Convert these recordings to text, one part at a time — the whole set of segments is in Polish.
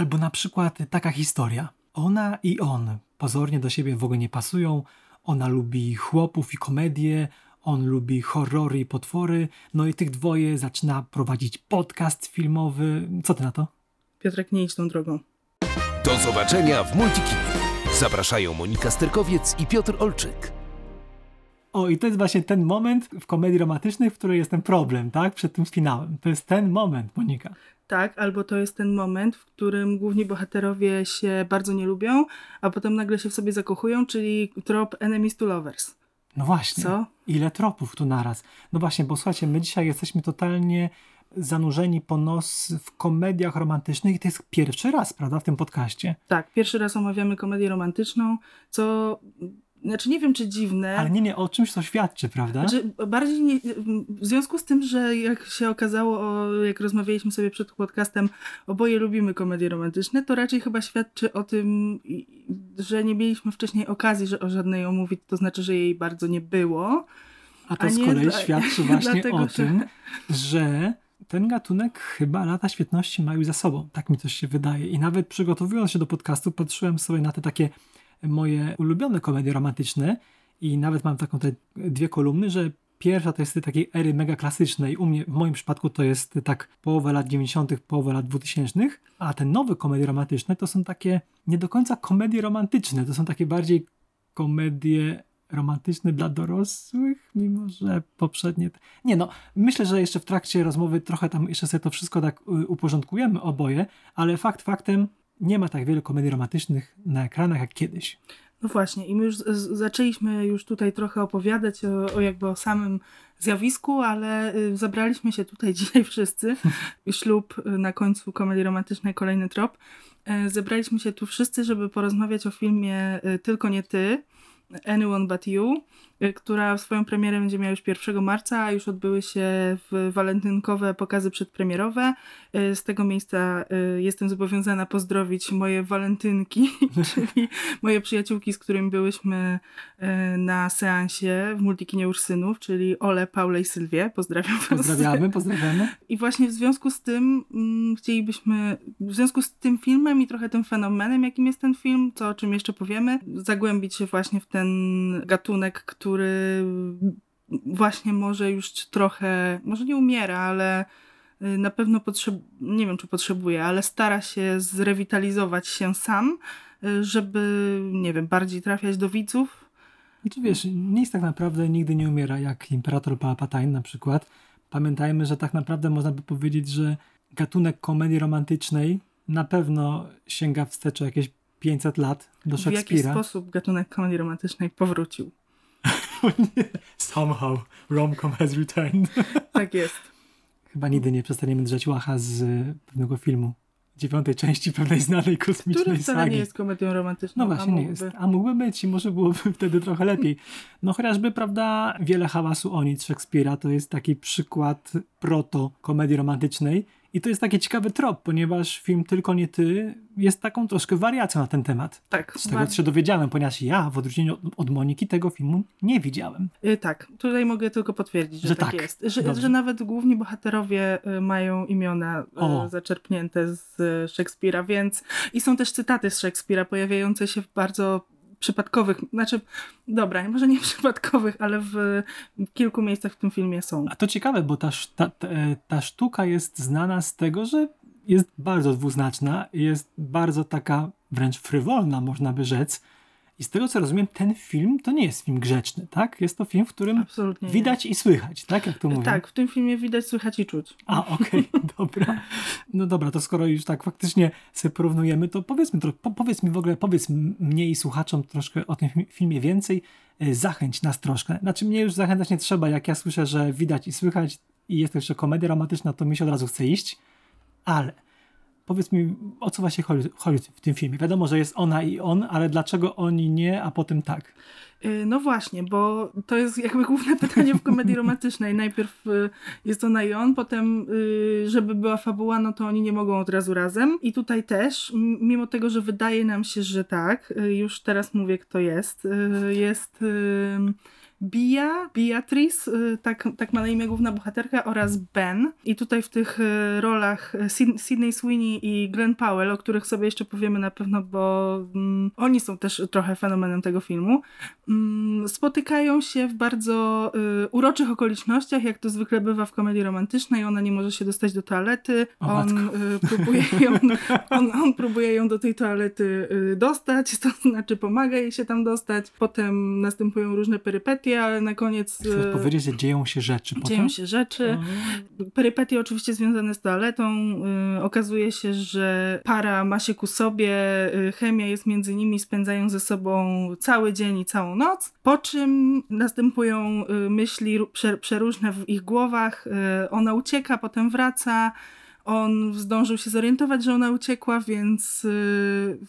Albo na przykład taka historia. Ona i on pozornie do siebie w ogóle nie pasują. Ona lubi chłopów i komedię, on lubi horrory i potwory, no i tych dwoje zaczyna prowadzić podcast filmowy. Co ty na to? Piotrek, nie idź tą drogą. Do zobaczenia w Multikinie. Zapraszają Monika Sterkowiec i Piotr Olczyk. O, i to jest właśnie ten moment w komedii romantycznej, w której jest ten problem, tak? Przed tym finałem. To jest ten moment, Monika. Tak, albo to jest ten moment, w którym główni bohaterowie się bardzo nie lubią, a potem nagle się w sobie zakochują, czyli trop enemies to lovers. No właśnie. Co? Ile tropów tu naraz. No właśnie, bo słuchajcie, my dzisiaj jesteśmy totalnie zanurzeni po nos w komediach romantycznych i to jest pierwszy raz, prawda, w tym podcaście. Tak, pierwszy raz omawiamy komedię romantyczną, co znaczy nie wiem, czy dziwne. Ale nie, nie, o czymś to świadczy, prawda? Znaczy, bardziej nie, w związku z tym, że jak się okazało, jak rozmawialiśmy sobie przed podcastem, oboje lubimy komedie romantyczne, to raczej chyba świadczy o tym, że nie mieliśmy wcześniej okazji że o żadnej omówić, to znaczy, że jej bardzo nie było. A to a z kolei dla- świadczy właśnie dlatego, o że- tym, że ten gatunek chyba lata świetności ma już za sobą. Tak mi coś się wydaje. I nawet przygotowując się do podcastu, patrzyłem sobie na te takie moje ulubione komedie romantyczne i nawet mam taką te dwie kolumny, że pierwsza to jest takiej ery mega klasycznej. U mnie, w moim przypadku to jest tak połowa lat 90., połowa lat 2000, a te nowe komedie romantyczne to są takie nie do końca komedie romantyczne, to są takie bardziej komedie romantyczne dla dorosłych, mimo że poprzednie. Nie no, myślę, że jeszcze w trakcie rozmowy trochę tam jeszcze sobie to wszystko tak y, uporządkujemy oboje, ale fakt faktem nie ma tak wielu komedii romantycznych na ekranach jak kiedyś. No właśnie, i my już zaczęliśmy już tutaj trochę opowiadać o, o jakby o samym zjawisku, ale y, zabraliśmy się tutaj dzisiaj wszyscy. Ślub y, na końcu komedii romantycznej, kolejny trop. Y, Zebraliśmy się tu wszyscy, żeby porozmawiać o filmie y, Tylko nie ty, Anyone But You, y, która swoją premierę będzie miała już 1 marca, a już odbyły się w walentynkowe pokazy przedpremierowe. Y, Z tego miejsca y, jestem zobowiązana pozdrowić moje walentynki, czyli moje przyjaciółki, z którymi byłyśmy na seansie w Multikinie Ursynów, czyli Ole, Paulę i Sylwię. Pozdrawiam was. Pozdrawiamy, pozdrawiamy. I właśnie w związku z tym mm, chcielibyśmy, w związku z tym filmem i trochę tym fenomenem, jakim jest ten film, co o czym jeszcze powiemy, zagłębić się właśnie w ten gatunek, który właśnie może już trochę, może nie umiera, ale y, na pewno potrzebuje, nie wiem czy potrzebuje, ale stara się zrewitalizować się sam, y, żeby, nie wiem, bardziej trafiać do widzów. Znaczy wiesz, nic tak naprawdę nigdy nie umiera, jak Imperator Palpatine na przykład. Pamiętajmy, że tak naprawdę można by powiedzieć, że gatunek komedii romantycznej na pewno sięga wstecz o jakieś 500 lat do W jaki Szekspira. sposób gatunek komedii romantycznej powrócił. Somehow rom-com has returned. Tak jest. Chyba nigdy nie przestaniemy drzeć łacha z pewnego filmu. Dziewiątej części pewnej znanej kosmicznej Który wcale sagi. nie jest komedią romantyczną. No właśnie nie jest. A mógłby być i może byłoby wtedy trochę lepiej. No chociażby, prawda, wiele hałasu o nic Szekspira to jest taki przykład proto komedii romantycznej i to jest taki ciekawy trop, ponieważ film Tylko nie ty jest taką troszkę wariacją na ten temat. Tak, Z tego bardzo- się dowiedziałem, ponieważ ja w odróżnieniu od, od Moniki tego filmu nie widziałem. Y, Tak, tutaj mogę tylko potwierdzić, że, Że tak, tak. jest. Że, że nawet główni bohaterowie y, mają imiona y, O. zaczerpnięte z y, Szekspira, więc i są też cytaty z Szekspira pojawiające się w bardzo przypadkowych, znaczy, dobra, może nie przypadkowych, ale w kilku miejscach w tym filmie są. A to ciekawe, bo ta, ta, e, ta sztuka jest znana z tego, że jest bardzo dwuznaczna, jest bardzo taka wręcz frywolna, można by rzec. I z tego co rozumiem, ten film to nie jest film grzeczny, tak? Jest to film, w którym Absolutnie nie. widać i słychać, tak? Jak to mówią. Tak, w tym filmie widać, słychać i czuć. A, okej, dobra. No dobra, to skoro już tak faktycznie sobie porównujemy, to powiedzmy, po, powiedz mi w ogóle, powiedz mnie i słuchaczom troszkę o tym fi- filmie więcej, e, zachęć nas troszkę. Znaczy mnie już zachęcać nie trzeba, jak ja słyszę, że widać i słychać i jest to jeszcze komedia romantyczna, to mi się od razu chce iść, ale powiedz mi, o co właśnie chodzi, w tym filmie? Wiadomo, że jest ona i on, ale dlaczego oni nie, a potem tak? Y, No właśnie, bo to jest jakby główne pytanie w komedii romantycznej. Najpierw y, jest ona i on, potem, y, żeby była fabuła, no to oni nie mogą od razu razem. I tutaj też, mimo tego, że wydaje nam się, że tak, już teraz mówię, kto jest, jest Bia, Beatrice, y, tak, tak ma na imię główna bohaterka, oraz Ben. I tutaj w tych y, rolach y, Syd- Sydney Sweeney i Glenn Powell, o których sobie jeszcze powiemy na pewno, bo mm, oni są też trochę fenomenem tego filmu, mm, spotykają się w bardzo y, uroczych okolicznościach, jak to zwykle bywa w komedii romantycznej. Ona nie może się dostać do toalety, O on y, próbuje ją, on, on próbuje ją do tej toalety y, dostać, to znaczy pomaga jej się tam dostać. Potem następują różne perypetie, ale na koniec Chcesz y, powiedzieć, że dzieją się rzeczy dzieją potem? się rzeczy. O. Perypetie oczywiście związane z toaletą. Y, okazuje się, że para ma się ku sobie, y, chemia jest między nimi, spędzają ze sobą cały dzień i całą noc. Po czym następują myśli ró- prze, przeróżne w ich głowach. Ona ucieka, potem wraca. On zdążył się zorientować, że ona uciekła, więc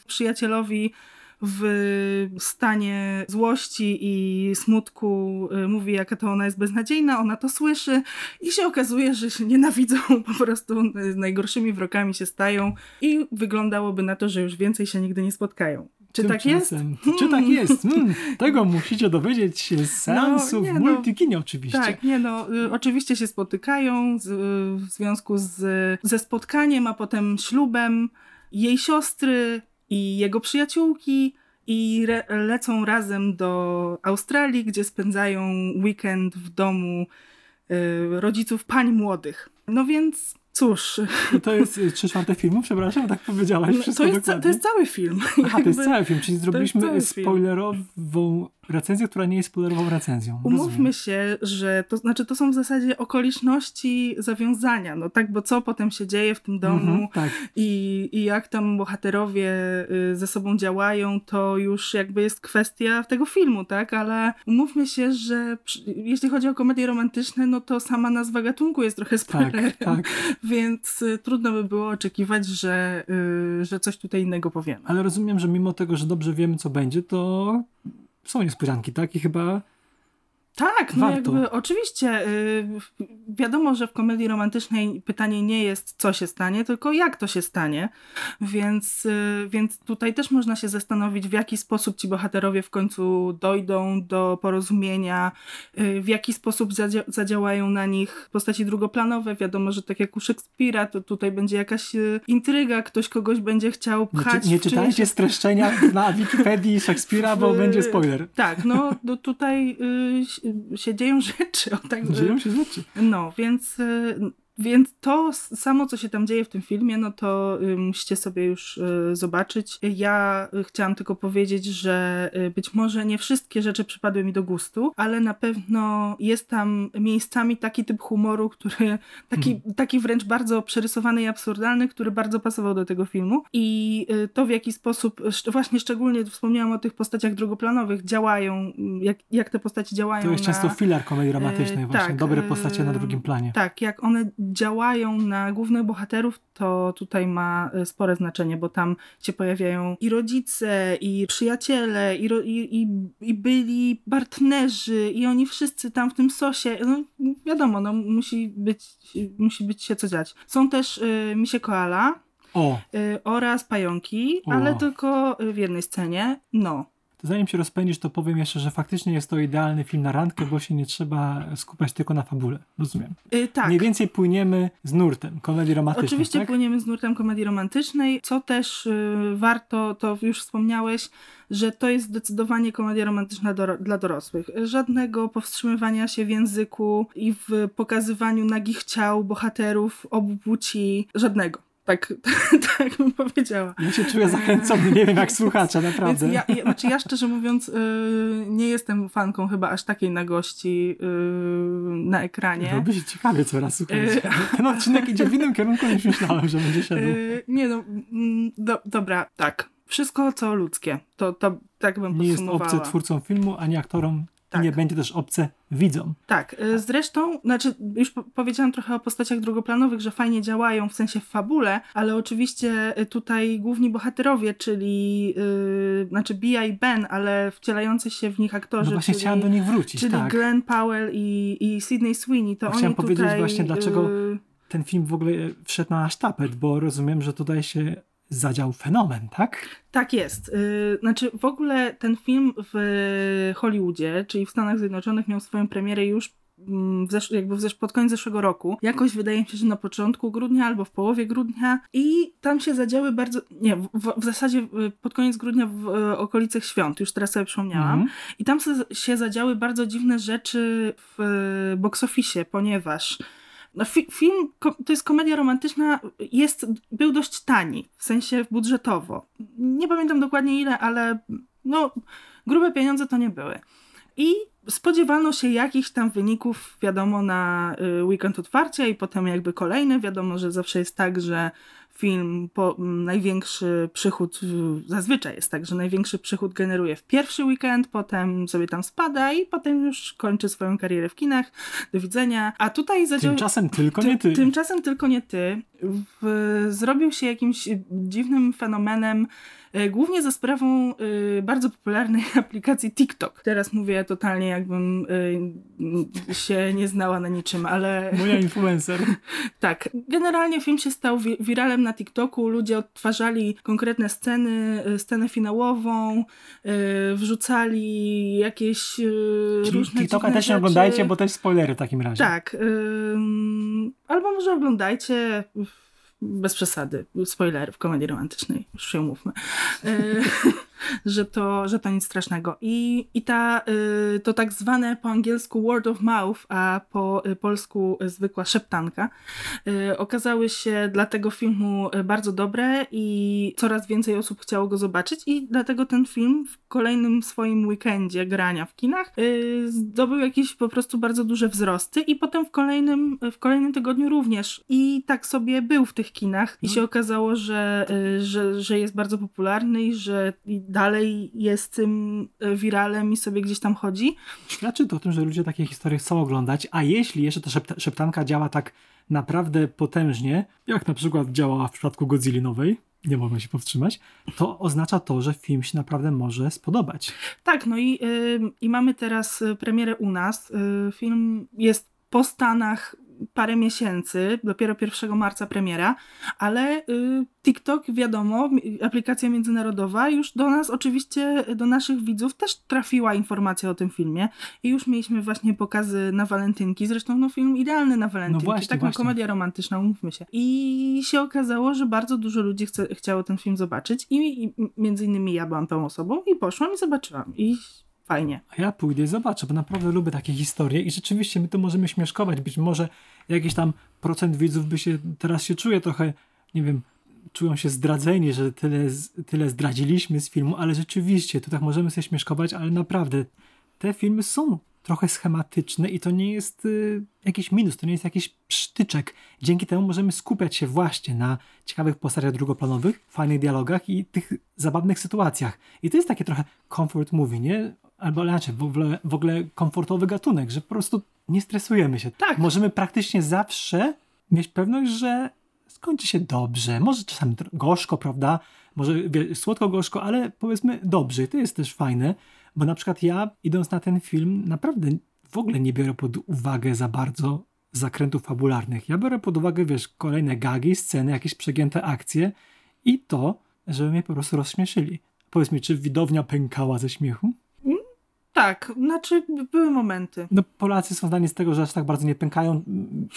przyjacielowi w stanie złości i smutku y, mówi, jaka to ona jest beznadziejna, ona to słyszy i się okazuje, że się nienawidzą, po prostu y, najgorszymi wrogami się stają i wyglądało na to, że już więcej się nigdy nie spotkają. Czy tak jest? Tymczasem- Czy tak jest? Hmm, tego musicie dowiedzieć się z seansu nie w no. Oczywiście. Tak, nie no, y, oczywiście się spotykają z, w związku z, ze spotkaniem, a potem ślubem jej siostry i jego przyjaciółki i re, lecą razem do Australii, gdzie spędzają weekend w domu y, rodziców pań młodych. No więc cóż, I to jest y, trzy czwarte filmu, przepraszam, tak powiedziałaś wszystko to jest, ca- to jest cały film. Aha, to jest cały film, czyli zrobiliśmy cały film. Recenzję, która nie jest spoilerową recenzją. Umówmy Rozumiem. się, że to znaczy to są w zasadzie okoliczności zawiązania, no tak, bo co potem się dzieje w tym domu Mhm, tak. i, i jak tam bohaterowie y, ze sobą działają, to już jakby jest kwestia tego filmu, tak, ale umówmy się, że jeśli chodzi o komedie romantyczne, no to sama nazwa gatunku jest trochę Tak, spoilerem, tak. więc y, trudno by było oczekiwać, że, y, że coś tutaj innego powiemy. Ale rozumiem, że mimo tego, że dobrze wiemy, co będzie, to są niespodzianki, tak? I chyba Tak, no Warto. jakby oczywiście y, wiadomo, że w komedii romantycznej pytanie nie jest co się stanie, tylko jak to się stanie. Więc, y, więc tutaj też można się zastanowić, w jaki sposób ci bohaterowie w końcu dojdą do porozumienia, y, w jaki sposób zadzia- zadziałają na nich postaci drugoplanowe. Wiadomo, że tak jak u Szekspira, to tutaj będzie jakaś y, intryga, ktoś kogoś będzie chciał nie, pchać. nie czyjeś- czytajcie streszczenia na Wikipedii Szekspira, bo będzie spoiler. Tak, no no tutaj y, się- dzieją rzeczy. O, tak, Dzieją się rzeczy. No, więc, y, więc to samo, co się tam dzieje w tym filmie, no to y, musicie sobie już y, zobaczyć. Ja y, chciałam tylko powiedzieć, że y, być może nie wszystkie rzeczy przypadły mi do gustu, ale na pewno jest tam miejscami taki typ humoru, który taki, taki wręcz bardzo przerysowany i absurdalny, który bardzo pasował do tego filmu. I y, to w jaki sposób, właśnie szczególnie wspomniałam o tych postaciach drugoplanowych, działają, y, jak, jak te postaci działają To jest na... często filar komedii romantycznej E, właśnie. tak, Dobre postacie na drugim planie. Tak, jak one działają na głównych bohaterów, to tutaj ma e, spore znaczenie, bo tam się pojawiają i rodzice, i przyjaciele, i, ro, i, i, i byli partnerzy, i oni wszyscy tam w tym sosie. No, wiadomo, no, musi, być, musi być się co dziać. Są też y, misie koala y, oraz pająki, O. ale tylko w jednej scenie. No. To zanim się rozpędzisz, to powiem jeszcze, że faktycznie jest to idealny film na randkę, bo się nie trzeba skupiać tylko na fabule. Rozumiem. Y, tak. Mniej więcej płyniemy z nurtem komedii romantycznej, Oczywiście tak? płyniemy z nurtem komedii romantycznej, co też y, warto, to już wspomniałeś, że to jest zdecydowanie komedia romantyczna do, dla dorosłych. Żadnego powstrzymywania się w języku i w pokazywaniu nagich ciał bohaterów obu płci, żadnego. Tak, tak bym powiedziała. Ja się czuję zachęcony, nie wiem jak słuchacze, naprawdę. Więc ja, ja, znaczy ja szczerze mówiąc y, nie jestem fanką chyba aż takiej nagości y, na ekranie. Robi się ciekawie coraz, słuchajcie. Y, Ten odcinek idzie w innym kierunku niż myślałem, że będzie szedł. Yy, nie no, mm, do, dobra, tak. Wszystko co ludzkie. To, to tak bym Nie jest podsumowała. obce twórcom filmu, ani aktorom Tak. i nie będzie też obce widzom. Tak, y, zresztą, znaczy już po- powiedziałam trochę o postaciach drugoplanowych, że fajnie działają w sensie w fabule, ale oczywiście y, tutaj główni bohaterowie, czyli yy, znaczy Bia i Ben, ale wcielający się w nich aktorzy, No właśnie czyli, chciałem do nich wrócić, czyli tak. Glenn Powell i, i Sydney Sweeney, to oni chciałem powiedzieć tutaj, właśnie, dlaczego y, Ten film w ogóle wszedł na nasz tapet, bo rozumiem, że tutaj się zadział fenomen, tak? Tak jest. Y, Znaczy, w ogóle ten film w Hollywoodzie, czyli w Stanach Zjednoczonych, miał swoją premierę już mm, w zesz- jakby w zesz- pod koniec zeszłego roku. Jakoś wydaje mi się, że na początku grudnia albo w połowie grudnia. I tam się zadziały bardzo. Nie, w, w zasadzie y, pod koniec grudnia w y, okolicach świąt, już teraz sobie przypomniałam. Mhm. I tam se- się zadziały bardzo dziwne rzeczy w box office, ponieważ no, fi film to jest komedia romantyczna, jest, był dość tani, w sensie budżetowo. Nie pamiętam dokładnie ile, ale no, grube pieniądze to nie były. I spodziewano się jakichś tam wyników, wiadomo, na y, weekend otwarcia i potem jakby kolejny. Wiadomo, że zawsze jest tak, że film po, m, największy przychód, y, zazwyczaj jest tak, że największy przychód generuje w pierwszy weekend, potem sobie tam spada i potem już kończy swoją karierę w kinach. Do widzenia. A tutaj zadział... Tymczasem tylko nie ty. Tymczasem tylko nie ty. W, zrobił się jakimś dziwnym fenomenem, e, głównie za sprawą e, bardzo popularnej aplikacji TikTok. Teraz mówię totalnie jakbym e, się nie znała na niczym, ale Moja influencer. tak. Generalnie film się stał wi- wiralem na TikToku. Ludzie odtwarzali konkretne sceny, e, scenę finałową, e, wrzucali jakieś e, Czyli różne TikToka też nie oglądajcie, bo też spoilery w takim razie. Tak. albo może oglądajcie bez przesady, spoiler w komedii romantycznej, już się umówmy, y, że, to, że to nic strasznego. I, i ta, y, to tak zwane po angielsku word of mouth, a po y, polsku zwykła szeptanka, y, okazały się dla tego filmu y, bardzo dobre i coraz więcej osób chciało go zobaczyć i dlatego ten film w kolejnym swoim weekendzie grania w kinach y, zdobył jakieś po prostu bardzo duże wzrosty i potem w kolejnym, w kolejnym tygodniu również. I tak sobie był w tych kinach i No. się okazało, że, y, że, że jest bardzo popularny i że i dalej jest tym y, wiralem i sobie gdzieś tam chodzi. Świadczy to o tym, że ludzie takie historie chcą oglądać, a jeśli jeszcze ta szepta- szeptanka działa tak naprawdę potężnie, jak na przykład działała w przypadku Godzilli nowej, nie mogę się powstrzymać, to oznacza to, że film się naprawdę może spodobać. Tak, no i, y, i mamy teraz y, premierę u nas. Y, film jest po Stanach parę miesięcy, dopiero 1 marca premiera, ale y, TikTok, wiadomo, aplikacja międzynarodowa, już do nas oczywiście, do naszych widzów też trafiła informacja o tym filmie i już mieliśmy właśnie pokazy na walentynki, zresztą no film idealny na walentynki, właśnie, tak właśnie. no komedia romantyczna, umówmy się. I się okazało, że bardzo dużo ludzi chce, chciało ten film zobaczyć i, i między innymi ja byłam tą osobą i poszłam i zobaczyłam i fajnie. A ja pójdę i zobaczę, bo naprawdę lubię takie historie i rzeczywiście my to możemy śmieszkować. Być może jakiś tam procent widzów by się teraz się czuje trochę, nie wiem, czują się zdradzeni, że tyle, tyle zdradziliśmy z filmu, ale rzeczywiście, to tak możemy sobie śmieszkować, ale naprawdę te filmy są trochę schematyczne i to nie jest y, jakiś minus, to nie jest jakiś sztyczek. Dzięki temu możemy skupiać się właśnie na ciekawych postaciach drugoplanowych, fajnych dialogach i tych zabawnych sytuacjach. I to jest takie trochę comfort movie, nie? Albo inaczej, w ogóle, w ogóle komfortowy gatunek, że po prostu nie stresujemy się. Tak. Możemy praktycznie zawsze mieć pewność, że skończy się dobrze. Może czasami gorzko, prawda? Może słodko-gorzko, ale powiedzmy dobrze. I to jest też fajne, bo na przykład ja, idąc na ten film, naprawdę w ogóle nie biorę pod uwagę za bardzo zakrętów fabularnych. Ja biorę pod uwagę, wiesz, kolejne gagi, sceny, jakieś przegięte akcje i to, żeby mnie po prostu rozśmieszyli. Powiedz mi, czy widownia pękała ze śmiechu? Tak, znaczy były momenty. No Polacy są zdani z tego, że aż tak bardzo nie pękają.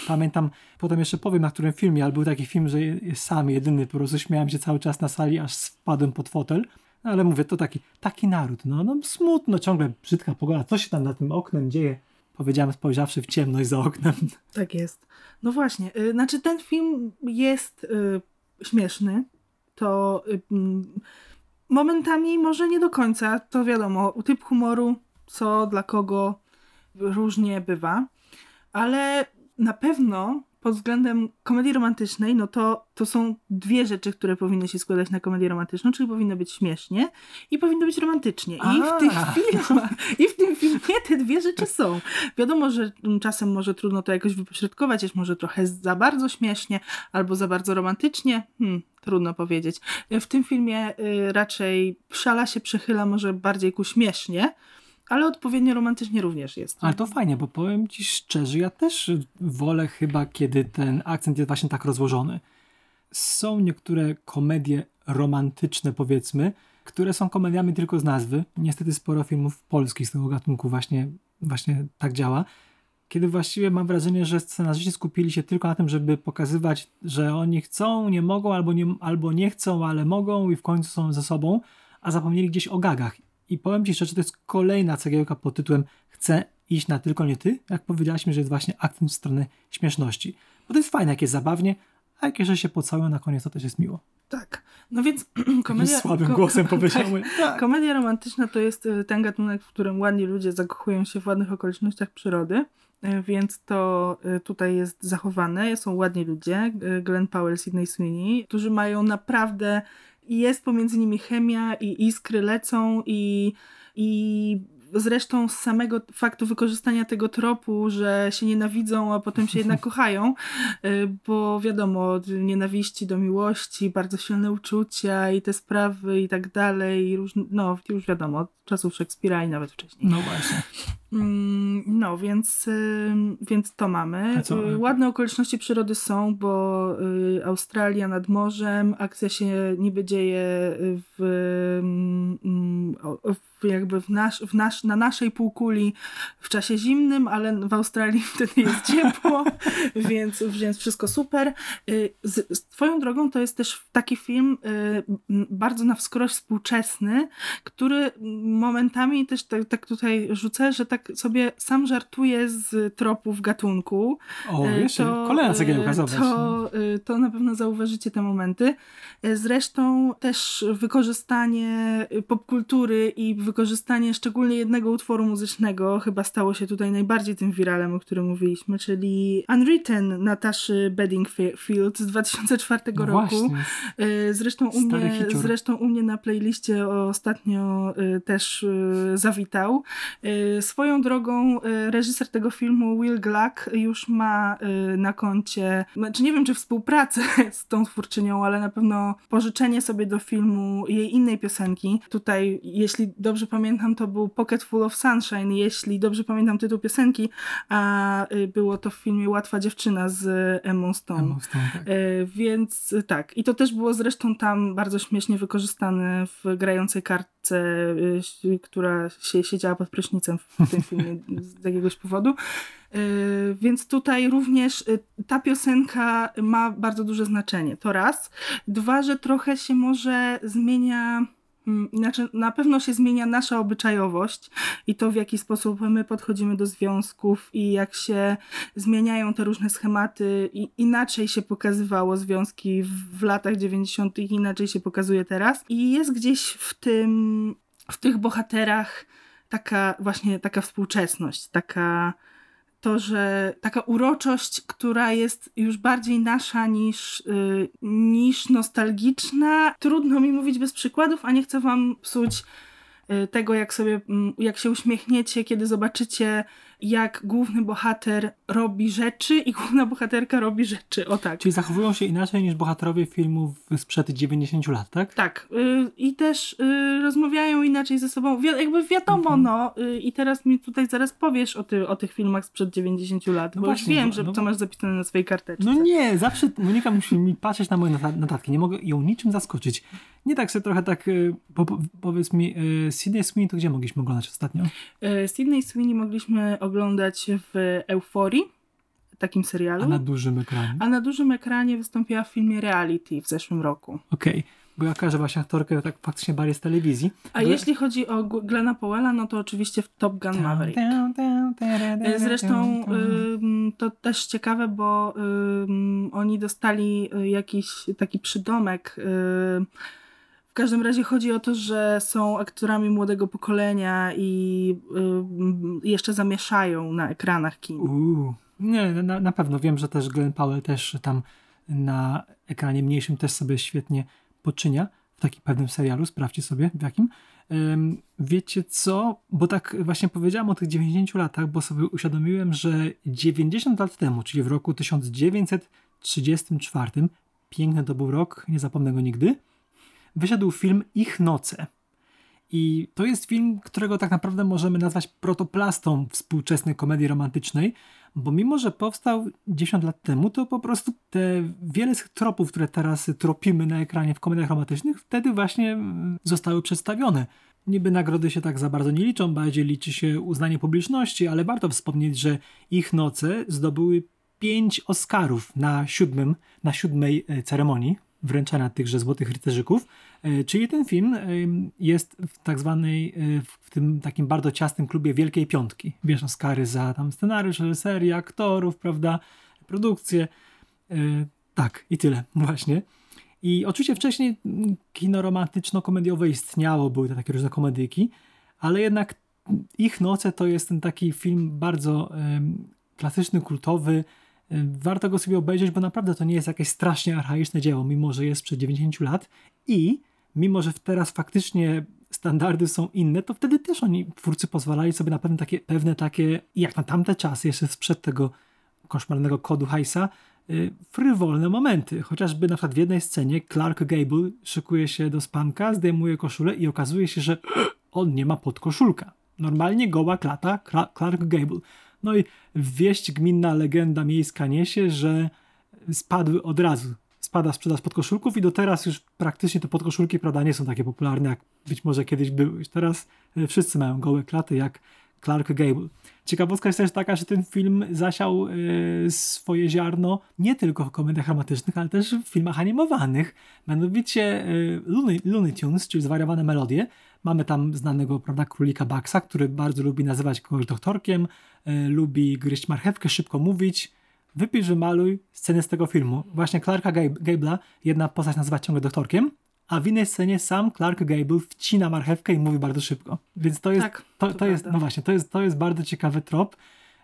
Pamiętam, potem jeszcze powiem na którym filmie, ale był taki film, że sam jedyny po prostu śmiałem się cały czas na sali, aż spadłem pod fotel. No, ale mówię, to taki, taki naród, no, no smutno, ciągle brzydka pogoda, co się tam na tym oknem dzieje? Powiedziałem spojrzawszy w ciemność za oknem. Tak jest. No właśnie, y, znaczy ten film jest y, śmieszny. To y, mm, momentami może nie do końca, to wiadomo, typ humoru, co dla kogo różnie bywa, ale na pewno pod względem komedii romantycznej, no to, to są dwie rzeczy, które powinny się składać na komedię romantyczną, czyli powinno być śmiesznie i powinno być romantycznie. I w tych filmach, i w tym filmie te dwie rzeczy są. Wiadomo, że czasem może trudno to jakoś wypośrodkować, jest może trochę za bardzo śmiesznie albo za bardzo romantycznie. Hmm, trudno powiedzieć. W tym filmie y, raczej szala się przechyla może bardziej ku śmiesznie, ale odpowiednio romantycznie również jest. Ale to fajnie, bo powiem ci szczerze, ja też wolę chyba, kiedy ten akcent jest właśnie tak rozłożony. Są niektóre komedie romantyczne powiedzmy, które są komediami tylko z nazwy. Niestety sporo filmów polskich z tego gatunku właśnie, właśnie tak działa. Kiedy właściwie mam wrażenie, że scenarzyści skupili się tylko na tym, żeby pokazywać, że oni chcą, nie mogą, albo nie, albo nie chcą, ale mogą i w końcu są ze sobą, a zapomnieli gdzieś o gagach. I powiem Ci szczerze, to jest kolejna cegiełka pod tytułem Chcę iść na tylko nie ty, jak powiedzieliśmy, że jest właśnie akcent w stronę śmieszności. Bo to jest fajne, jak jest zabawnie, a jak jeszcze się pocałują na koniec, to też jest miło. Tak. No więc komedia... słabym ko- głosem tak. powiedziałem. Tak. Komedia romantyczna to jest y, ten gatunek, w którym ładni ludzie zakochują się w ładnych okolicznościach przyrody, więc to y, tutaj jest zachowane. Są ładni ludzie, y, Glenn Powell, Sydney Sweeney, którzy mają naprawdę, jest pomiędzy nimi chemia i iskry lecą i, i zresztą z samego faktu wykorzystania tego tropu, że się nienawidzą, a potem się jednak kochają, bo wiadomo, od nienawiści do miłości, bardzo silne uczucia i te sprawy i tak dalej, i różne, no już wiadomo, od czasów Szekspira i nawet wcześniej. No właśnie. Mm, No, więc, więc to mamy. Co? Y, Ładne okoliczności przyrody są, bo y, Australia nad morzem, akcja się niby dzieje w, w jakby w nasz, w nasz, na naszej półkuli w czasie zimnym, ale w Australii wtedy jest ciepło, więc, więc wszystko super. Y, Z, z twoją drogą to jest też taki film bardzo na wskroś współczesny, który momentami też tak, tak tutaj rzucę, że tak sobie sam żartuje z tropów gatunku. O, E, jeszcze kolejna cegiełka, e, zobacz. no. To, e, to na pewno zauważycie te momenty. Zresztą też wykorzystanie popkultury i wykorzystanie szczególnie jednego utworu muzycznego chyba stało się tutaj najbardziej tym wiralem, o którym mówiliśmy, czyli Unwritten Nataszy Bedingfield z 2004 No roku. właśnie. Zresztą u, Stary mnie, hicior. zresztą u mnie na playliście ostatnio też zawitał. E, Swoją drogą e, reżyser tego filmu Will Gluck już ma e, na koncie, znaczy nie wiem czy współpracę z tą twórczynią, ale na pewno pożyczenie sobie do filmu jej innej piosenki. Tutaj, jeśli dobrze pamiętam, to był Pocket Full of Sunshine, jeśli dobrze pamiętam tytuł piosenki, a e, było to w filmie Łatwa dziewczyna z Emmą Stone. Emma Stone, tak. Więc y, tak, i to też było zresztą tam bardzo śmiesznie wykorzystane w grającej kartce, y, która się siedziała pod prysznicem w tym filmie z jakiegoś powodu. E, Więc tutaj również y, ta piosenka ma bardzo duże znaczenie. To raz. Dwa, że trochę się może zmienia. mm, Znaczy, na pewno się zmienia nasza obyczajowość i to, w jaki sposób my podchodzimy do związków i jak się zmieniają te różne schematy i inaczej się pokazywało związki w latach 90., inaczej się pokazuje teraz. I jest gdzieś w tym, w tych bohaterach taka właśnie taka współczesność, taka to, że taka uroczość, która jest już bardziej nasza niż, y, niż nostalgiczna. Trudno mi mówić bez przykładów, a nie chcę wam psuć y, tego, jak sobie, mm, jak się uśmiechniecie, kiedy zobaczycie, jak główny bohater robi rzeczy i główna bohaterka robi rzeczy. O tak. Czyli zachowują się inaczej niż bohaterowie filmów sprzed 90 lat, tak? Tak, y, i też y, rozmawiają inaczej ze sobą. Wi- jakby wiadomo, Mhm. no, y, i teraz mi tutaj zaraz powiesz o, ty, o tych filmach sprzed 90 lat, No bo właśnie, już wiem, bo- że no bo- masz zapisane na swojej karteczce. No nie, zawsze Monika musi mi patrzeć na moje nota- notatki. Nie mogę ją niczym zaskoczyć. Nie tak sobie trochę tak, y, po, po, powiedz mi, y, Sydney Sweeney to gdzie mogliśmy oglądać ostatnio? Y, Sydney Sweeney mogliśmy oglądać w Euforii, takim serialu, A na dużym ekranie. a na dużym ekranie wystąpiła w filmie Reality w zeszłym roku. Okej, bo ja każę właśnie aktorkę tak faktycznie bardziej z telewizji. A Bo- jeśli chodzi o Glena Powella, no to oczywiście w Top Gun Maverick. Zresztą to też ciekawe, bo oni dostali y, jakiś taki przydomek. W każdym razie chodzi o to, że są aktorami młodego pokolenia i ym, jeszcze zamieszają na ekranach kin. Uuu. Nie, na, na pewno wiem, że też Glenn Powell też tam na ekranie mniejszym też sobie świetnie poczynia w takim pewnym serialu, sprawdźcie sobie w jakim. Ym, wiecie co? Bo tak właśnie powiedziałem o tych 90 latach, bo sobie uświadomiłem, że 90 lat temu, czyli w roku 1934, piękny to był rok, nie zapomnę go nigdy, wyszedł film Ich Noce. I to jest film, którego tak naprawdę możemy nazwać protoplastą współczesnej komedii romantycznej, bo mimo, że powstał 10 lat temu, to po prostu te wiele z tropów, które teraz tropimy na ekranie w komediach romantycznych, wtedy właśnie zostały przedstawione. Niby nagrody się tak za bardzo nie liczą, bardziej liczy się uznanie publiczności, ale warto wspomnieć, że ich noce zdobyły pięć Oscarów na siódmym, na siódmej e, ceremonii wręczania tychże złotych rycerzyków, e, czyli ten film e, jest w tak zwanej, w tym takim bardzo ciasnym klubie Wielkiej Piątki. Wiesz, Oscary za tam scenariusz, reżyserię, aktorów, prawda, produkcję. Tak, i tyle właśnie. I oczywiście wcześniej kino romantyczno-komediowe istniało, były to takie różne komedyki, ale jednak Ich Noce to jest ten taki film bardzo klasyczny, kultowy, warto go sobie obejrzeć, bo naprawdę to nie jest jakieś strasznie archaiczne dzieło, mimo że jest przed 90 lat i mimo że teraz faktycznie standardy są inne, to wtedy też oni, twórcy, pozwalali sobie na pewne takie, pewne takie, jak na tamte czasy, jeszcze sprzed tego koszmarnego kodu Heisa, y, frywolne momenty. Chociażby na przykład w jednej scenie Clark Gable szykuje się do spanka, zdejmuje koszulę i okazuje się, że on nie ma podkoszulka. Normalnie goła klata Clark Gable. No i wieść gminna legenda miejska niesie, że spadły od razu. Spada sprzedaż podkoszulków i do teraz już praktycznie te podkoszulki prawda, nie są takie popularne, jak być może kiedyś były. Już teraz e, wszyscy mają gołe klaty, jak Clark Gable. Ciekawostka jest też taka, że ten film zasiał y, swoje ziarno nie tylko w komediach romantycznych, ale też w filmach animowanych. Mianowicie y, Looney, Looney Tunes, czyli zwariowane melodie. Mamy tam znanego prawda, królika Baxa, który bardzo lubi nazywać kogoś doktorkiem, y, lubi gryźć marchewkę, szybko mówić. Wypisz, wymaluj sceny z tego filmu. Właśnie Clarka Gable'a jedna postać nazywa ciągle doktorkiem, a w innej scenie sam Clark Gable wcina marchewkę i mówi bardzo szybko. Więc to jest, tak, to, to, to jest no właśnie, to jest, to jest bardzo ciekawy trop.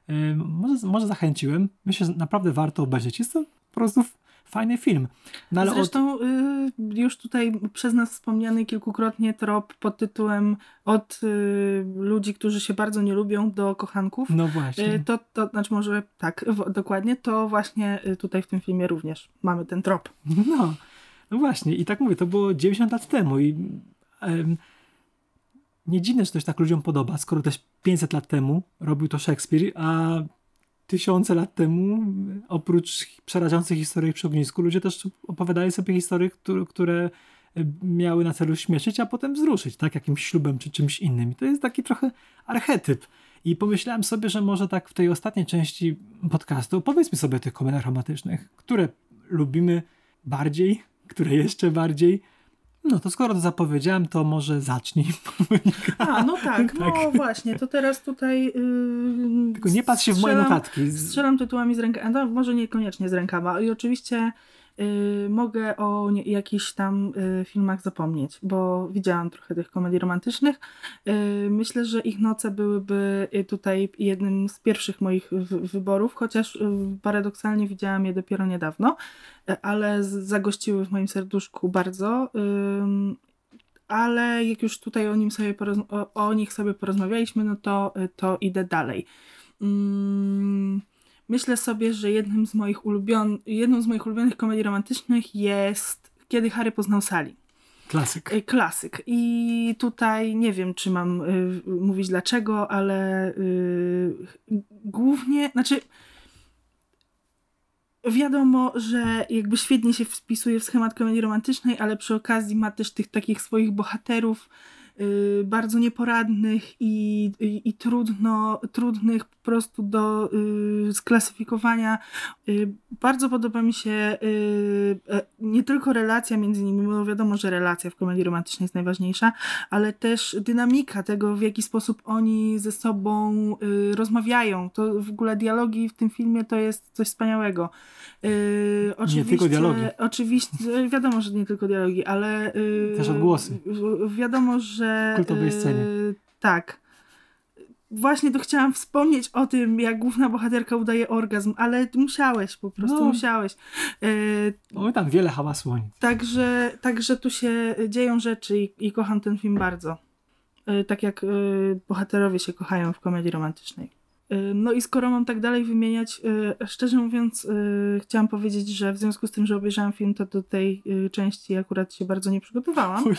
Yy, może, może zachęciłem. Myślę, że naprawdę warto obejrzeć. Jest to po prostu fajny film. No, ale Zresztą od... y, już tutaj przez nas wspomniany kilkukrotnie trop pod tytułem od y, ludzi, którzy się bardzo nie lubią do kochanków. No właśnie. Y, to, to znaczy może tak, w, dokładnie, to właśnie tutaj w tym filmie również mamy ten trop. No. No właśnie, i tak mówię, to było 90 lat temu i um, nie dziwne, że to się tak ludziom podoba, skoro też 500 lat temu robił to Szekspir, a tysiące lat temu, oprócz przerażających historii przy ognisku, ludzie też opowiadali sobie historie, które, które miały na celu śmieszyć, a potem wzruszyć, tak, jakimś ślubem czy czymś innym. I to jest taki trochę archetyp. I pomyślałem sobie, że może tak w tej ostatniej części podcastu powiedzmy sobie o tych komediach romantycznych, które lubimy bardziej, które jeszcze bardziej. No to skoro to zapowiedziałem, to może zacznij. A, no tak, no tak. właśnie, to teraz tutaj. Yy, Tylko nie patrz się w moje notatki. Strzelam tytułami z rękawa, no, może niekoniecznie z rękawa. I oczywiście Y, mogę o nie, jakichś tam y, filmach zapomnieć, bo widziałam trochę tych komedii romantycznych. Y, myślę, że ich noce byłyby tutaj jednym z pierwszych moich wyborów, chociaż paradoksalnie widziałam je dopiero niedawno, ale zagościły w moim serduszku bardzo. Ale jak już tutaj o, nim sobie o, o nich sobie porozmawialiśmy, no to, to idę dalej. Mm, myślę sobie, że jednym z moich ulubion... jedną z moich ulubionych komedii romantycznych jest Kiedy Harry poznał Sally. Klasyk. E, klasyk. I tutaj nie wiem, czy mam y, mówić dlaczego, ale y, głównie, znaczy wiadomo, że jakby świetnie się wpisuje w schemat komedii romantycznej, ale przy okazji ma też tych takich swoich bohaterów, Y, bardzo nieporadnych i, i, i, trudno, trudnych prostu do y, sklasyfikowania. Y, bardzo podoba mi się y, e, nie tylko relacja między nimi, bo wiadomo, że relacja w komedii romantycznej jest najważniejsza, ale też dynamika tego, w jaki sposób oni ze sobą y, rozmawiają. To w ogóle dialogi w tym filmie to jest coś wspaniałego. Oczywiście, nie tylko dialogi. Oczywiście, wiadomo, że nie tylko dialogi, ale. Yy, Też odgłosy. Wiadomo, że. Kultowej yy, scenie. Tak. Właśnie to chciałam wspomnieć o tym, jak główna bohaterka udaje orgazm, ale musiałeś, po prostu no. musiałeś. Yy, Oj, tam wiele hałasu. Także, także tu się dzieją rzeczy i, i kocham ten film bardzo. Yy, tak jak yy, bohaterowie się kochają w komedii romantycznej. No i skoro mam tak dalej wymieniać, szczerze mówiąc, chciałam powiedzieć, że w związku z tym, że obejrzałam film, to do tej części akurat się bardzo nie przygotowałam. E,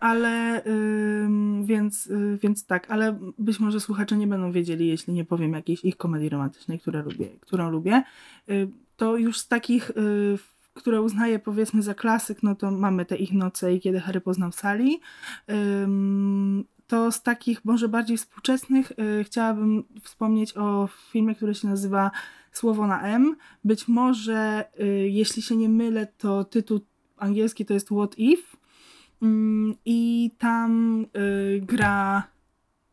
ale ym, więc, y, więc tak, ale być może słuchacze nie będą wiedzieli, jeśli nie powiem jakiejś ich komedii romantycznej, które lubię, którą lubię. Y, to już z takich, y, które uznaję powiedzmy za klasyk, no to mamy te ich noce i kiedy Harry poznał Sally. To z takich może bardziej współczesnych chciałabym wspomnieć o filmie, który się nazywa Słowo na M. Być może, jeśli się nie mylę, to tytuł angielski to jest What If. Mm, I tam y, gra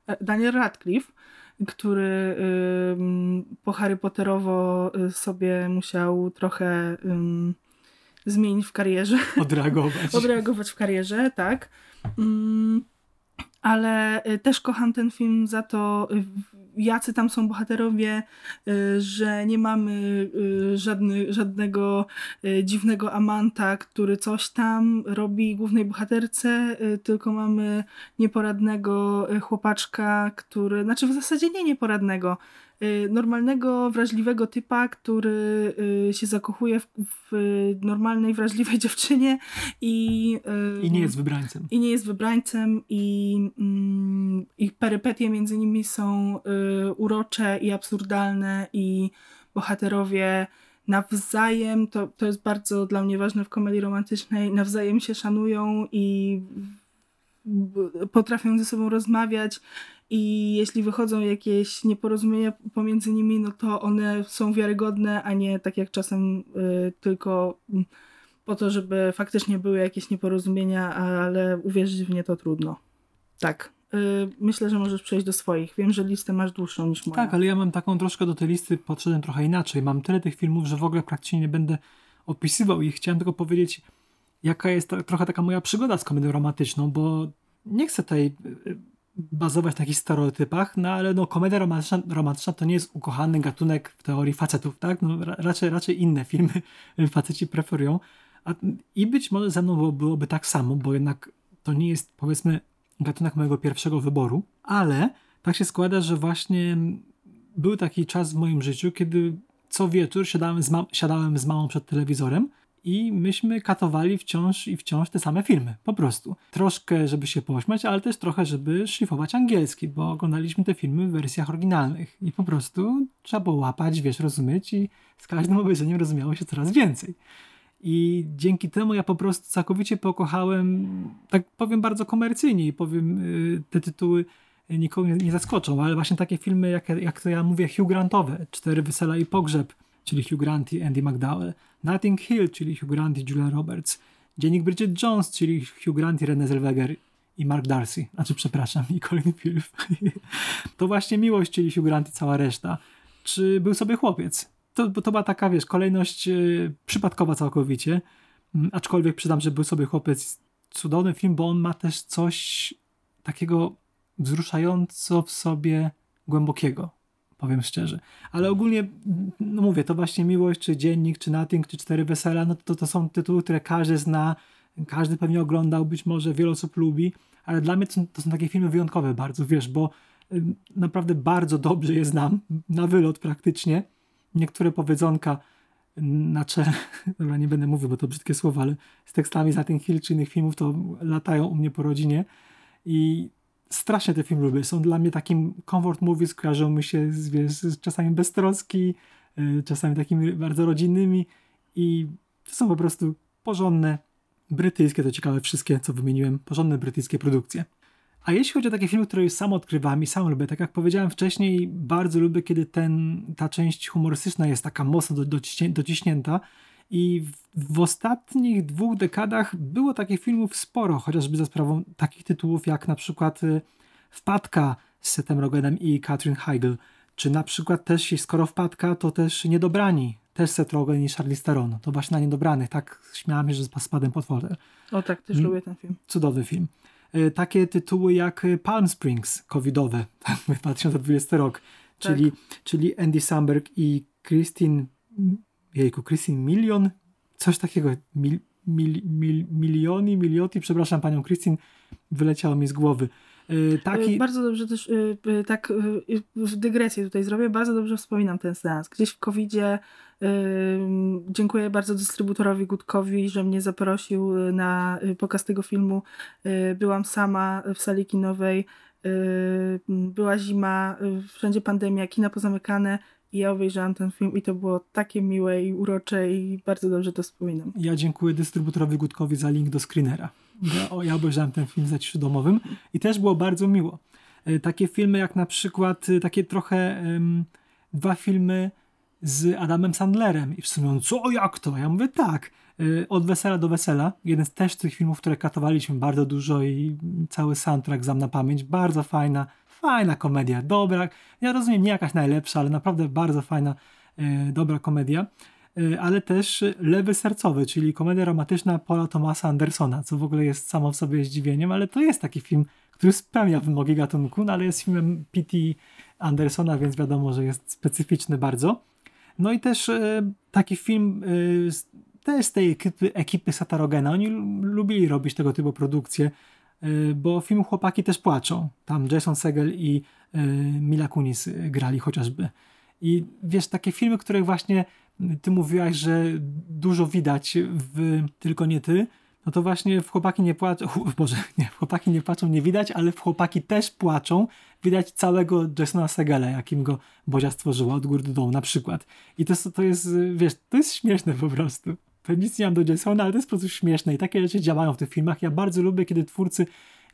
e, Daniel Radcliffe, który po Harry Potterowo y, sobie musiał trochę zmienić w karierze. Odreagować. Odreagować w karierze, tak. Mm, ale y, też kocham ten film za to, jacy tam są bohaterowie, y, że nie mamy y, żadny, żadnego y, dziwnego amanta, który coś tam robi głównej bohaterce, tylko mamy nieporadnego chłopaczka, który, znaczy w zasadzie nie nieporadnego, normalnego, wrażliwego typa, który y, się zakochuje w, w normalnej, wrażliwej dziewczynie i... y, I nie jest wybrańcem. i nie jest wybrańcem i mm, ich perypetie między nimi są y, urocze i absurdalne i bohaterowie nawzajem, to, to jest bardzo dla mnie ważne w komedii romantycznej, nawzajem się szanują i potrafią ze sobą rozmawiać i jeśli wychodzą jakieś nieporozumienia pomiędzy nimi, no to one są wiarygodne, a nie tak jak czasem y, tylko po to, żeby faktycznie były jakieś nieporozumienia, ale uwierzyć w nie to trudno. Tak. Y, myślę, że możesz przejść do swoich. Wiem, że listę masz dłuższą niż moja. Tak, ale ja mam taką troszkę do tej listy, podszedłem trochę inaczej. Mam tyle tych filmów, że w ogóle praktycznie nie będę opisywał ich. Chciałem tylko powiedzieć, jaka jest ta, trochę taka moja przygoda z komedią romantyczną, bo nie chcę tutaj y, y, bazować na takich stereotypach, no ale no, komedia romantyczna, romantyczna to nie jest ukochany gatunek w teorii facetów, tak? No, ra, raczej, raczej inne filmy faceci preferują. A, I być może ze mną było, byłoby tak samo, bo jednak to nie jest, powiedzmy, gatunek mojego pierwszego wyboru, ale tak się składa, że właśnie był taki czas w moim życiu, kiedy co wieczór siadałem z, ma- siadałem z mamą przed telewizorem i myśmy katowali wciąż i wciąż te same filmy, po prostu. Troszkę, żeby się pośmiać, ale też trochę, żeby szlifować angielski, bo oglądaliśmy te filmy w wersjach oryginalnych i po prostu trzeba było łapać, wiesz, rozumieć i z każdym obejrzeniem rozumiało się coraz więcej. I dzięki temu ja po prostu całkowicie pokochałem, tak powiem bardzo komercyjnie i powiem, y, te tytuły nikogo nie, zaskoczą, ale właśnie takie filmy, jak, jak to ja mówię, Hugh Grantowe, Cztery Wesela i Pogrzeb, czyli Hugh Grant i Andy McDowell, Notting Hill, czyli Hugh Grant i Julia Roberts, Dziennik Bridget Jones, czyli Hugh Grant i Renée Zellweger i Mark Darcy, znaczy przepraszam, i Colin Firth. to właśnie Miłość, czyli Hugh Grant i cała reszta. Czy Był sobie chłopiec? To, to była taka, wiesz, kolejność y, przypadkowa całkowicie, Mm, aczkolwiek przydam, że Był sobie chłopiec cudowny film, bo on ma też coś takiego wzruszająco w sobie głębokiego, powiem szczerze. Ale ogólnie, no mówię, to właśnie Miłość, czy Dziennik, czy Nothing, czy Cztery Wesela, no to, to są tytuły, które każdy zna, każdy pewnie oglądał, być może wiele osób lubi, ale dla mnie to, są- to są takie filmy wyjątkowe bardzo, wiesz, bo naprawdę bardzo dobrze je znam, na wylot praktycznie. Niektóre powiedzonka na czele, dobra, nie będę mówił, bo to brzydkie słowa, ale z tekstami z Nothing Hill czy innych filmów to latają u mnie po rodzinie i strasznie te filmy lubię. Są dla mnie takim comfort movies, kojarzą mi się z, wiesz, z czasami beztroski, y, czasami takimi bardzo rodzinnymi i to są po prostu porządne brytyjskie, to ciekawe wszystkie, co wymieniłem, porządne brytyjskie produkcje. A jeśli chodzi o takie filmy, które już sam odkrywam i sam lubię, tak jak powiedziałem wcześniej, bardzo lubię, kiedy ten, ta część humorystyczna jest taka mocno do, dociśnięta. I w, w ostatnich dwóch dekadach było takich filmów sporo, chociażby za sprawą takich tytułów jak na przykład y, Wpadka z Setem Rogenem i Katrin Heigl, czy na przykład też, skoro Wpadka, to też Niedobrani, też Seth Rogen i Charlize Theron. To właśnie na Niedobranych, tak śmiałam się, że spadłem pod fotel O tak, też Mm. lubię ten film. cudowny film. Y, Takie tytuły jak y, Palm Springs, covidowe, tak, 2020 rok, czyli, czyli Andy Samberg i Christine, jejku, Christine Milion, coś takiego, mil, mil, mil, milioni, milioti, przepraszam panią Christine, wyleciało mi z głowy. Y, taki... Bardzo dobrze też, y, tak w dygresję tutaj zrobię, bardzo dobrze wspominam ten seans. Gdzieś w COVID-zie dziękuję bardzo dystrybutorowi Gutkowi, że mnie zaprosił na pokaz tego filmu. Byłam sama w sali kinowej, była zima, wszędzie pandemia, kina pozamykane i ja obejrzałam ten film i to było takie miłe i urocze i bardzo dobrze to wspominam. Ja dziękuję dystrybutorowi Gutkowi za link do screenera. Ja, o, ja obejrzałem ten film w zaciszu domowym i też było bardzo miło. E, Takie filmy jak na przykład e, takie trochę em, dwa filmy z Adamem Sandlerem i w sumie on, co, jak to? Ja mówię tak, e, od wesela do wesela. Jeden z też tych filmów, które katowaliśmy bardzo dużo i cały soundtrack znam na pamięć. Bardzo fajna, fajna komedia, dobra. Ja rozumiem, nie jakaś najlepsza, ale naprawdę bardzo fajna, e, dobra komedia. E, Ale też Lewy Sercowy, czyli komedia romantyczna Paula Thomasa Andersona, co w ogóle jest samo w sobie zdziwieniem, ale to jest taki film, który spełnia wymogi gatunku, no ale jest filmem P.T. Andersona, więc wiadomo, że jest specyficzny bardzo. No i też e, taki film też z tej ekipy, ekipy Satarogena. Oni lu- lubili robić tego typu produkcje, bo film Chłopaki też płaczą. Tam Jason Segel i e, Mila Kunis e, grali chociażby. I wiesz, takie filmy, które właśnie ty mówiłaś, że dużo widać w Tylko nie ty, no to właśnie w Chłopaki nie płaczą, Boże, nie, w Chłopaki nie płaczą nie widać, ale w Chłopaki też płaczą. Widać całego Jasona Segela, jakim go Bozia stworzyła od góry do dołu na przykład. I to, to jest, wiesz, to jest śmieszne po prostu. Nic nie mam do Jasona, ale to jest po prostu śmieszne i takie rzeczy działają w tych filmach. Ja bardzo lubię, kiedy twórcy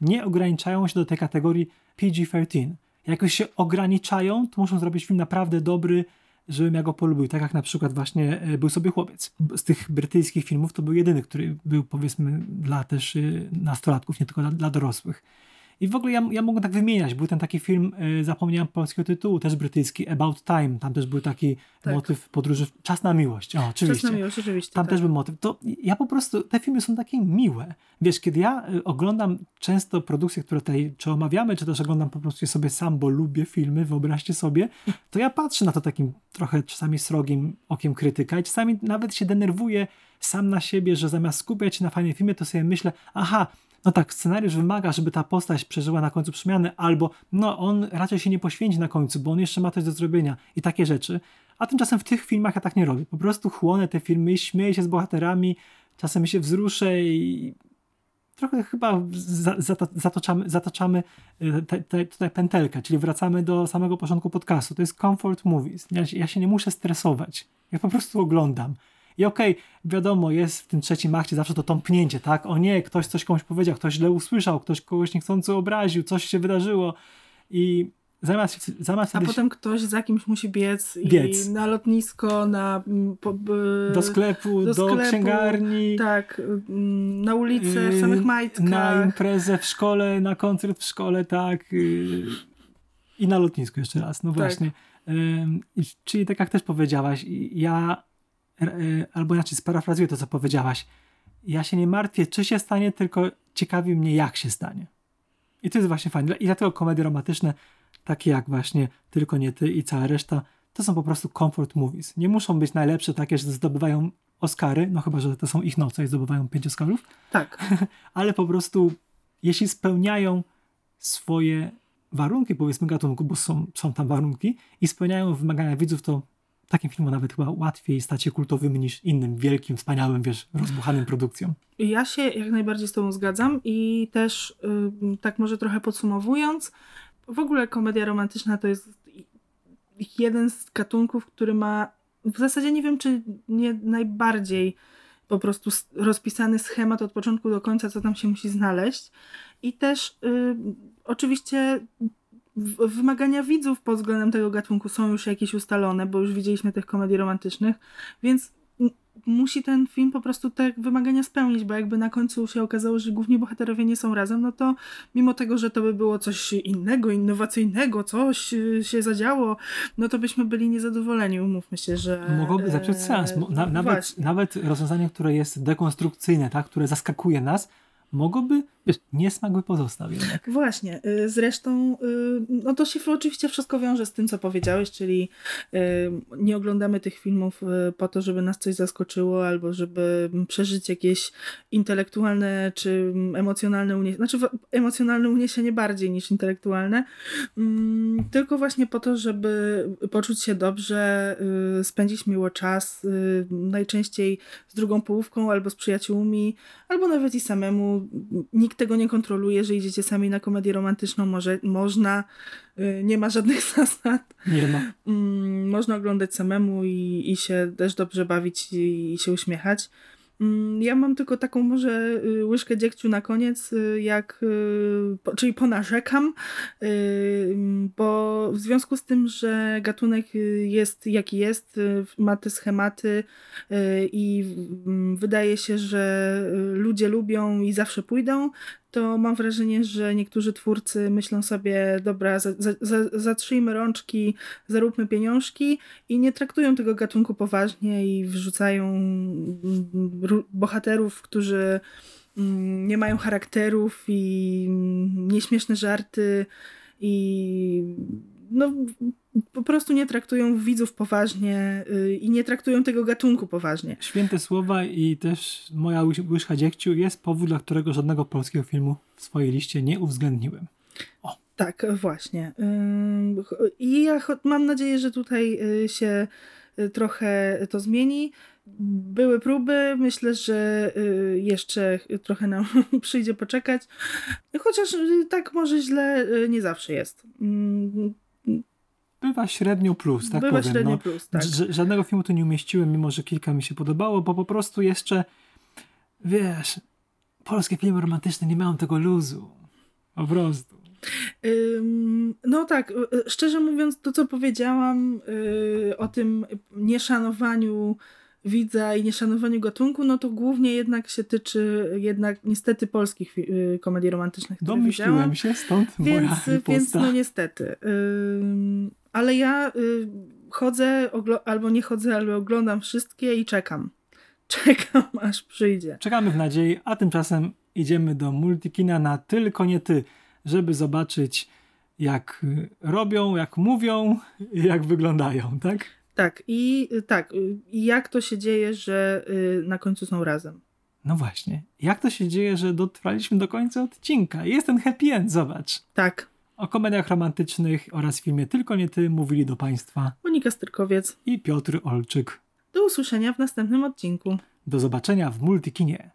nie ograniczają się do tej kategorii PG-13. Jakoś się ograniczają, to muszą zrobić film naprawdę dobry, żebym ja go polubił. Tak jak na przykład właśnie e, Był sobie chłopiec. Z tych brytyjskich filmów to był jedyny, który był powiedzmy dla też y, nastolatków, nie tylko dla, dla dorosłych. I w ogóle ja, ja mogę tak wymieniać. Był ten taki film, y, zapomniałem polskiego tytułu, też brytyjski, About Time. Tam też był taki Tak. motyw podróży. w- Czas na miłość. O, oczywiście. Czas na miłość, oczywiście. Tam tak. też był motyw. To ja po prostu, te filmy są takie miłe. Wiesz, kiedy ja y, oglądam często produkcje, które tutaj czy omawiamy, czy też oglądam po prostu je sobie sam, bo lubię filmy, wyobraźcie sobie, to ja patrzę na to takim trochę czasami srogim okiem krytyka i czasami nawet się denerwuję sam na siebie, że zamiast skupiać się na fajnym filmie, to sobie myślę, aha, no tak, scenariusz wymaga, żeby ta postać przeżyła na końcu przemiany, albo no on raczej się nie poświęci na końcu, bo on jeszcze ma coś do zrobienia i takie rzeczy. A tymczasem w tych filmach ja tak nie robię. Po prostu chłonę te filmy, śmieję się z bohaterami, czasem się wzruszę i trochę chyba za, zata, zatoczamy, zataczamy y, te, te, tutaj pętelkę, czyli wracamy do samego początku podcastu. To jest comfort movies. Ja, ja się nie muszę stresować. Ja po prostu oglądam. I okej, wiadomo, jest w tym trzecim akcie zawsze to tąpnięcie, tak? O nie, ktoś coś komuś powiedział, ktoś źle usłyszał, ktoś kogoś niechcący obraził, coś się wydarzyło i zamiast, zamiast A wtedy potem ktoś za kimś musi biec, Biec. i na lotnisko, na... mm, Po, b- do sklepu, do, do sklepu, księgarni, Tak, mm, na ulicę, w yy, samych majtkach. na imprezę w szkole, na koncert w szkole, tak. yy, I na lotnisku jeszcze raz, no Tak. właśnie. I- Czyli tak jak też powiedziałaś, ja, yy, albo inaczej sparafrazuję to, co powiedziałaś, ja się nie martwię, czy się stanie, tylko ciekawi mnie, jak się stanie. I to jest właśnie fajne. I dlatego komedie romantyczne, takie jak właśnie Tylko nie ty i cała reszta, to są po prostu comfort movies. Nie muszą być najlepsze takie, że zdobywają Oscary, no chyba, że to są ich noce i zdobywają pięć Oscarów, Tak, ale po prostu jeśli spełniają swoje warunki, powiedzmy gatunku, bo są, są tam warunki i spełniają wymagania widzów, to takim filmom nawet chyba łatwiej stać się kultowym niż innym wielkim, wspaniałym, wiesz, rozbuchanym produkcjom. Ja się jak najbardziej z Tobą zgadzam i też y, tak może trochę podsumowując, w ogóle komedia romantyczna to jest jeden z gatunków, który ma w zasadzie nie wiem, czy nie najbardziej po prostu rozpisany schemat od początku do końca, co tam się musi znaleźć. I też oczywiście wymagania widzów pod względem tego gatunku są już jakieś ustalone, bo już widzieliśmy tych komedii romantycznych, więc musi ten film po prostu te wymagania spełnić, bo jakby na końcu się okazało, że główni bohaterowie nie są razem, no to mimo tego, że to by było coś innego, innowacyjnego, coś y, się zadziało, no to byśmy byli niezadowoleni, umówmy się, że... Mogłoby e, sens. Mo- Na, nawet, właśnie. nawet rozwiązanie, które jest dekonstrukcyjne, tak, które zaskakuje nas, mogłoby, wiesz, niesmak by pozostał jednak. Właśnie. y, Zresztą, y, no to się oczywiście wszystko wiąże z tym, co powiedziałeś, czyli y, nie oglądamy tych filmów po to, żeby nas coś zaskoczyło, albo żeby przeżyć jakieś intelektualne czy emocjonalne uniesienie, znaczy emocjonalne uniesienie bardziej niż intelektualne, Mm, tylko właśnie po to, żeby poczuć się dobrze, spędzić miło czas, najczęściej z drugą połówką albo z przyjaciółmi, albo nawet i samemu. Nikt tego nie kontroluje, że idziecie sami na komedię romantyczną, może, można, y, nie ma żadnych zasad. Nie ma. Mm, można oglądać samemu i, i się też dobrze bawić i, i się uśmiechać. Mm, Ja mam tylko taką może y, łyżkę dziegciu na koniec, y, jak, y, czyli ponarzekam, mm, bo w związku z tym, że gatunek jest jaki jest, ma te schematy i mm, wydaje się, że ludzie lubią i zawsze pójdą, to mam wrażenie, że niektórzy twórcy myślą sobie, dobra, za, za, za, zatrzyjmy rączki, zaróbmy pieniążki i nie traktują tego gatunku poważnie i wrzucają mm, bohaterów, którzy mm, nie mają charakterów i mm, nieśmieszne żarty i no po prostu nie traktują widzów poważnie y, i nie traktują tego gatunku poważnie. Święte słowa i też moja łyż- łyżka dziegciu jest powód, dla którego żadnego polskiego filmu w swojej liście nie uwzględniłem. Tak, właśnie. I ja mam nadzieję, że tutaj y, się y, trochę to zmieni. Były próby, myślę, że jeszcze trochę nam przyjdzie poczekać. Chociaż tak może źle nie zawsze jest. Bywa średnio plus, tak Bywa powiem. średnio no. plus, tak. Żadnego filmu tu nie umieściłem, mimo że kilka mi się podobało, bo po prostu jeszcze, wiesz, polskie filmy romantyczne nie mają tego luzu. Po prostu. Ym, No tak, y, y, szczerze mówiąc, to co powiedziałam y, o tym nieszanowaniu widza i nieszanowaniu gatunku, no to głównie jednak się tyczy jednak niestety polskich komedii romantycznych, widziałam. Domyśliłem się, stąd Więc, moja więc no niestety. Ale ja y, chodzę, albo nie chodzę, ale oglądam wszystkie i czekam. Czekam, aż przyjdzie. Czekamy w nadziei, a tymczasem idziemy do Multikina na Tylko Nie Ty, żeby zobaczyć jak y, robią, jak mówią jak wyglądają, tak? Tak, i y, tak, y, i jak to się dzieje, że na końcu są razem. No właśnie. Jak to się dzieje, że dotrwaliśmy do końca odcinka? Jest ten happy end, zobacz. Tak, O komediach romantycznych oraz filmie Tylko Nie Ty mówili do Państwa Monika Styrkowiec. i Piotr Olczyk. Do usłyszenia w następnym odcinku. Do zobaczenia w Multikinie.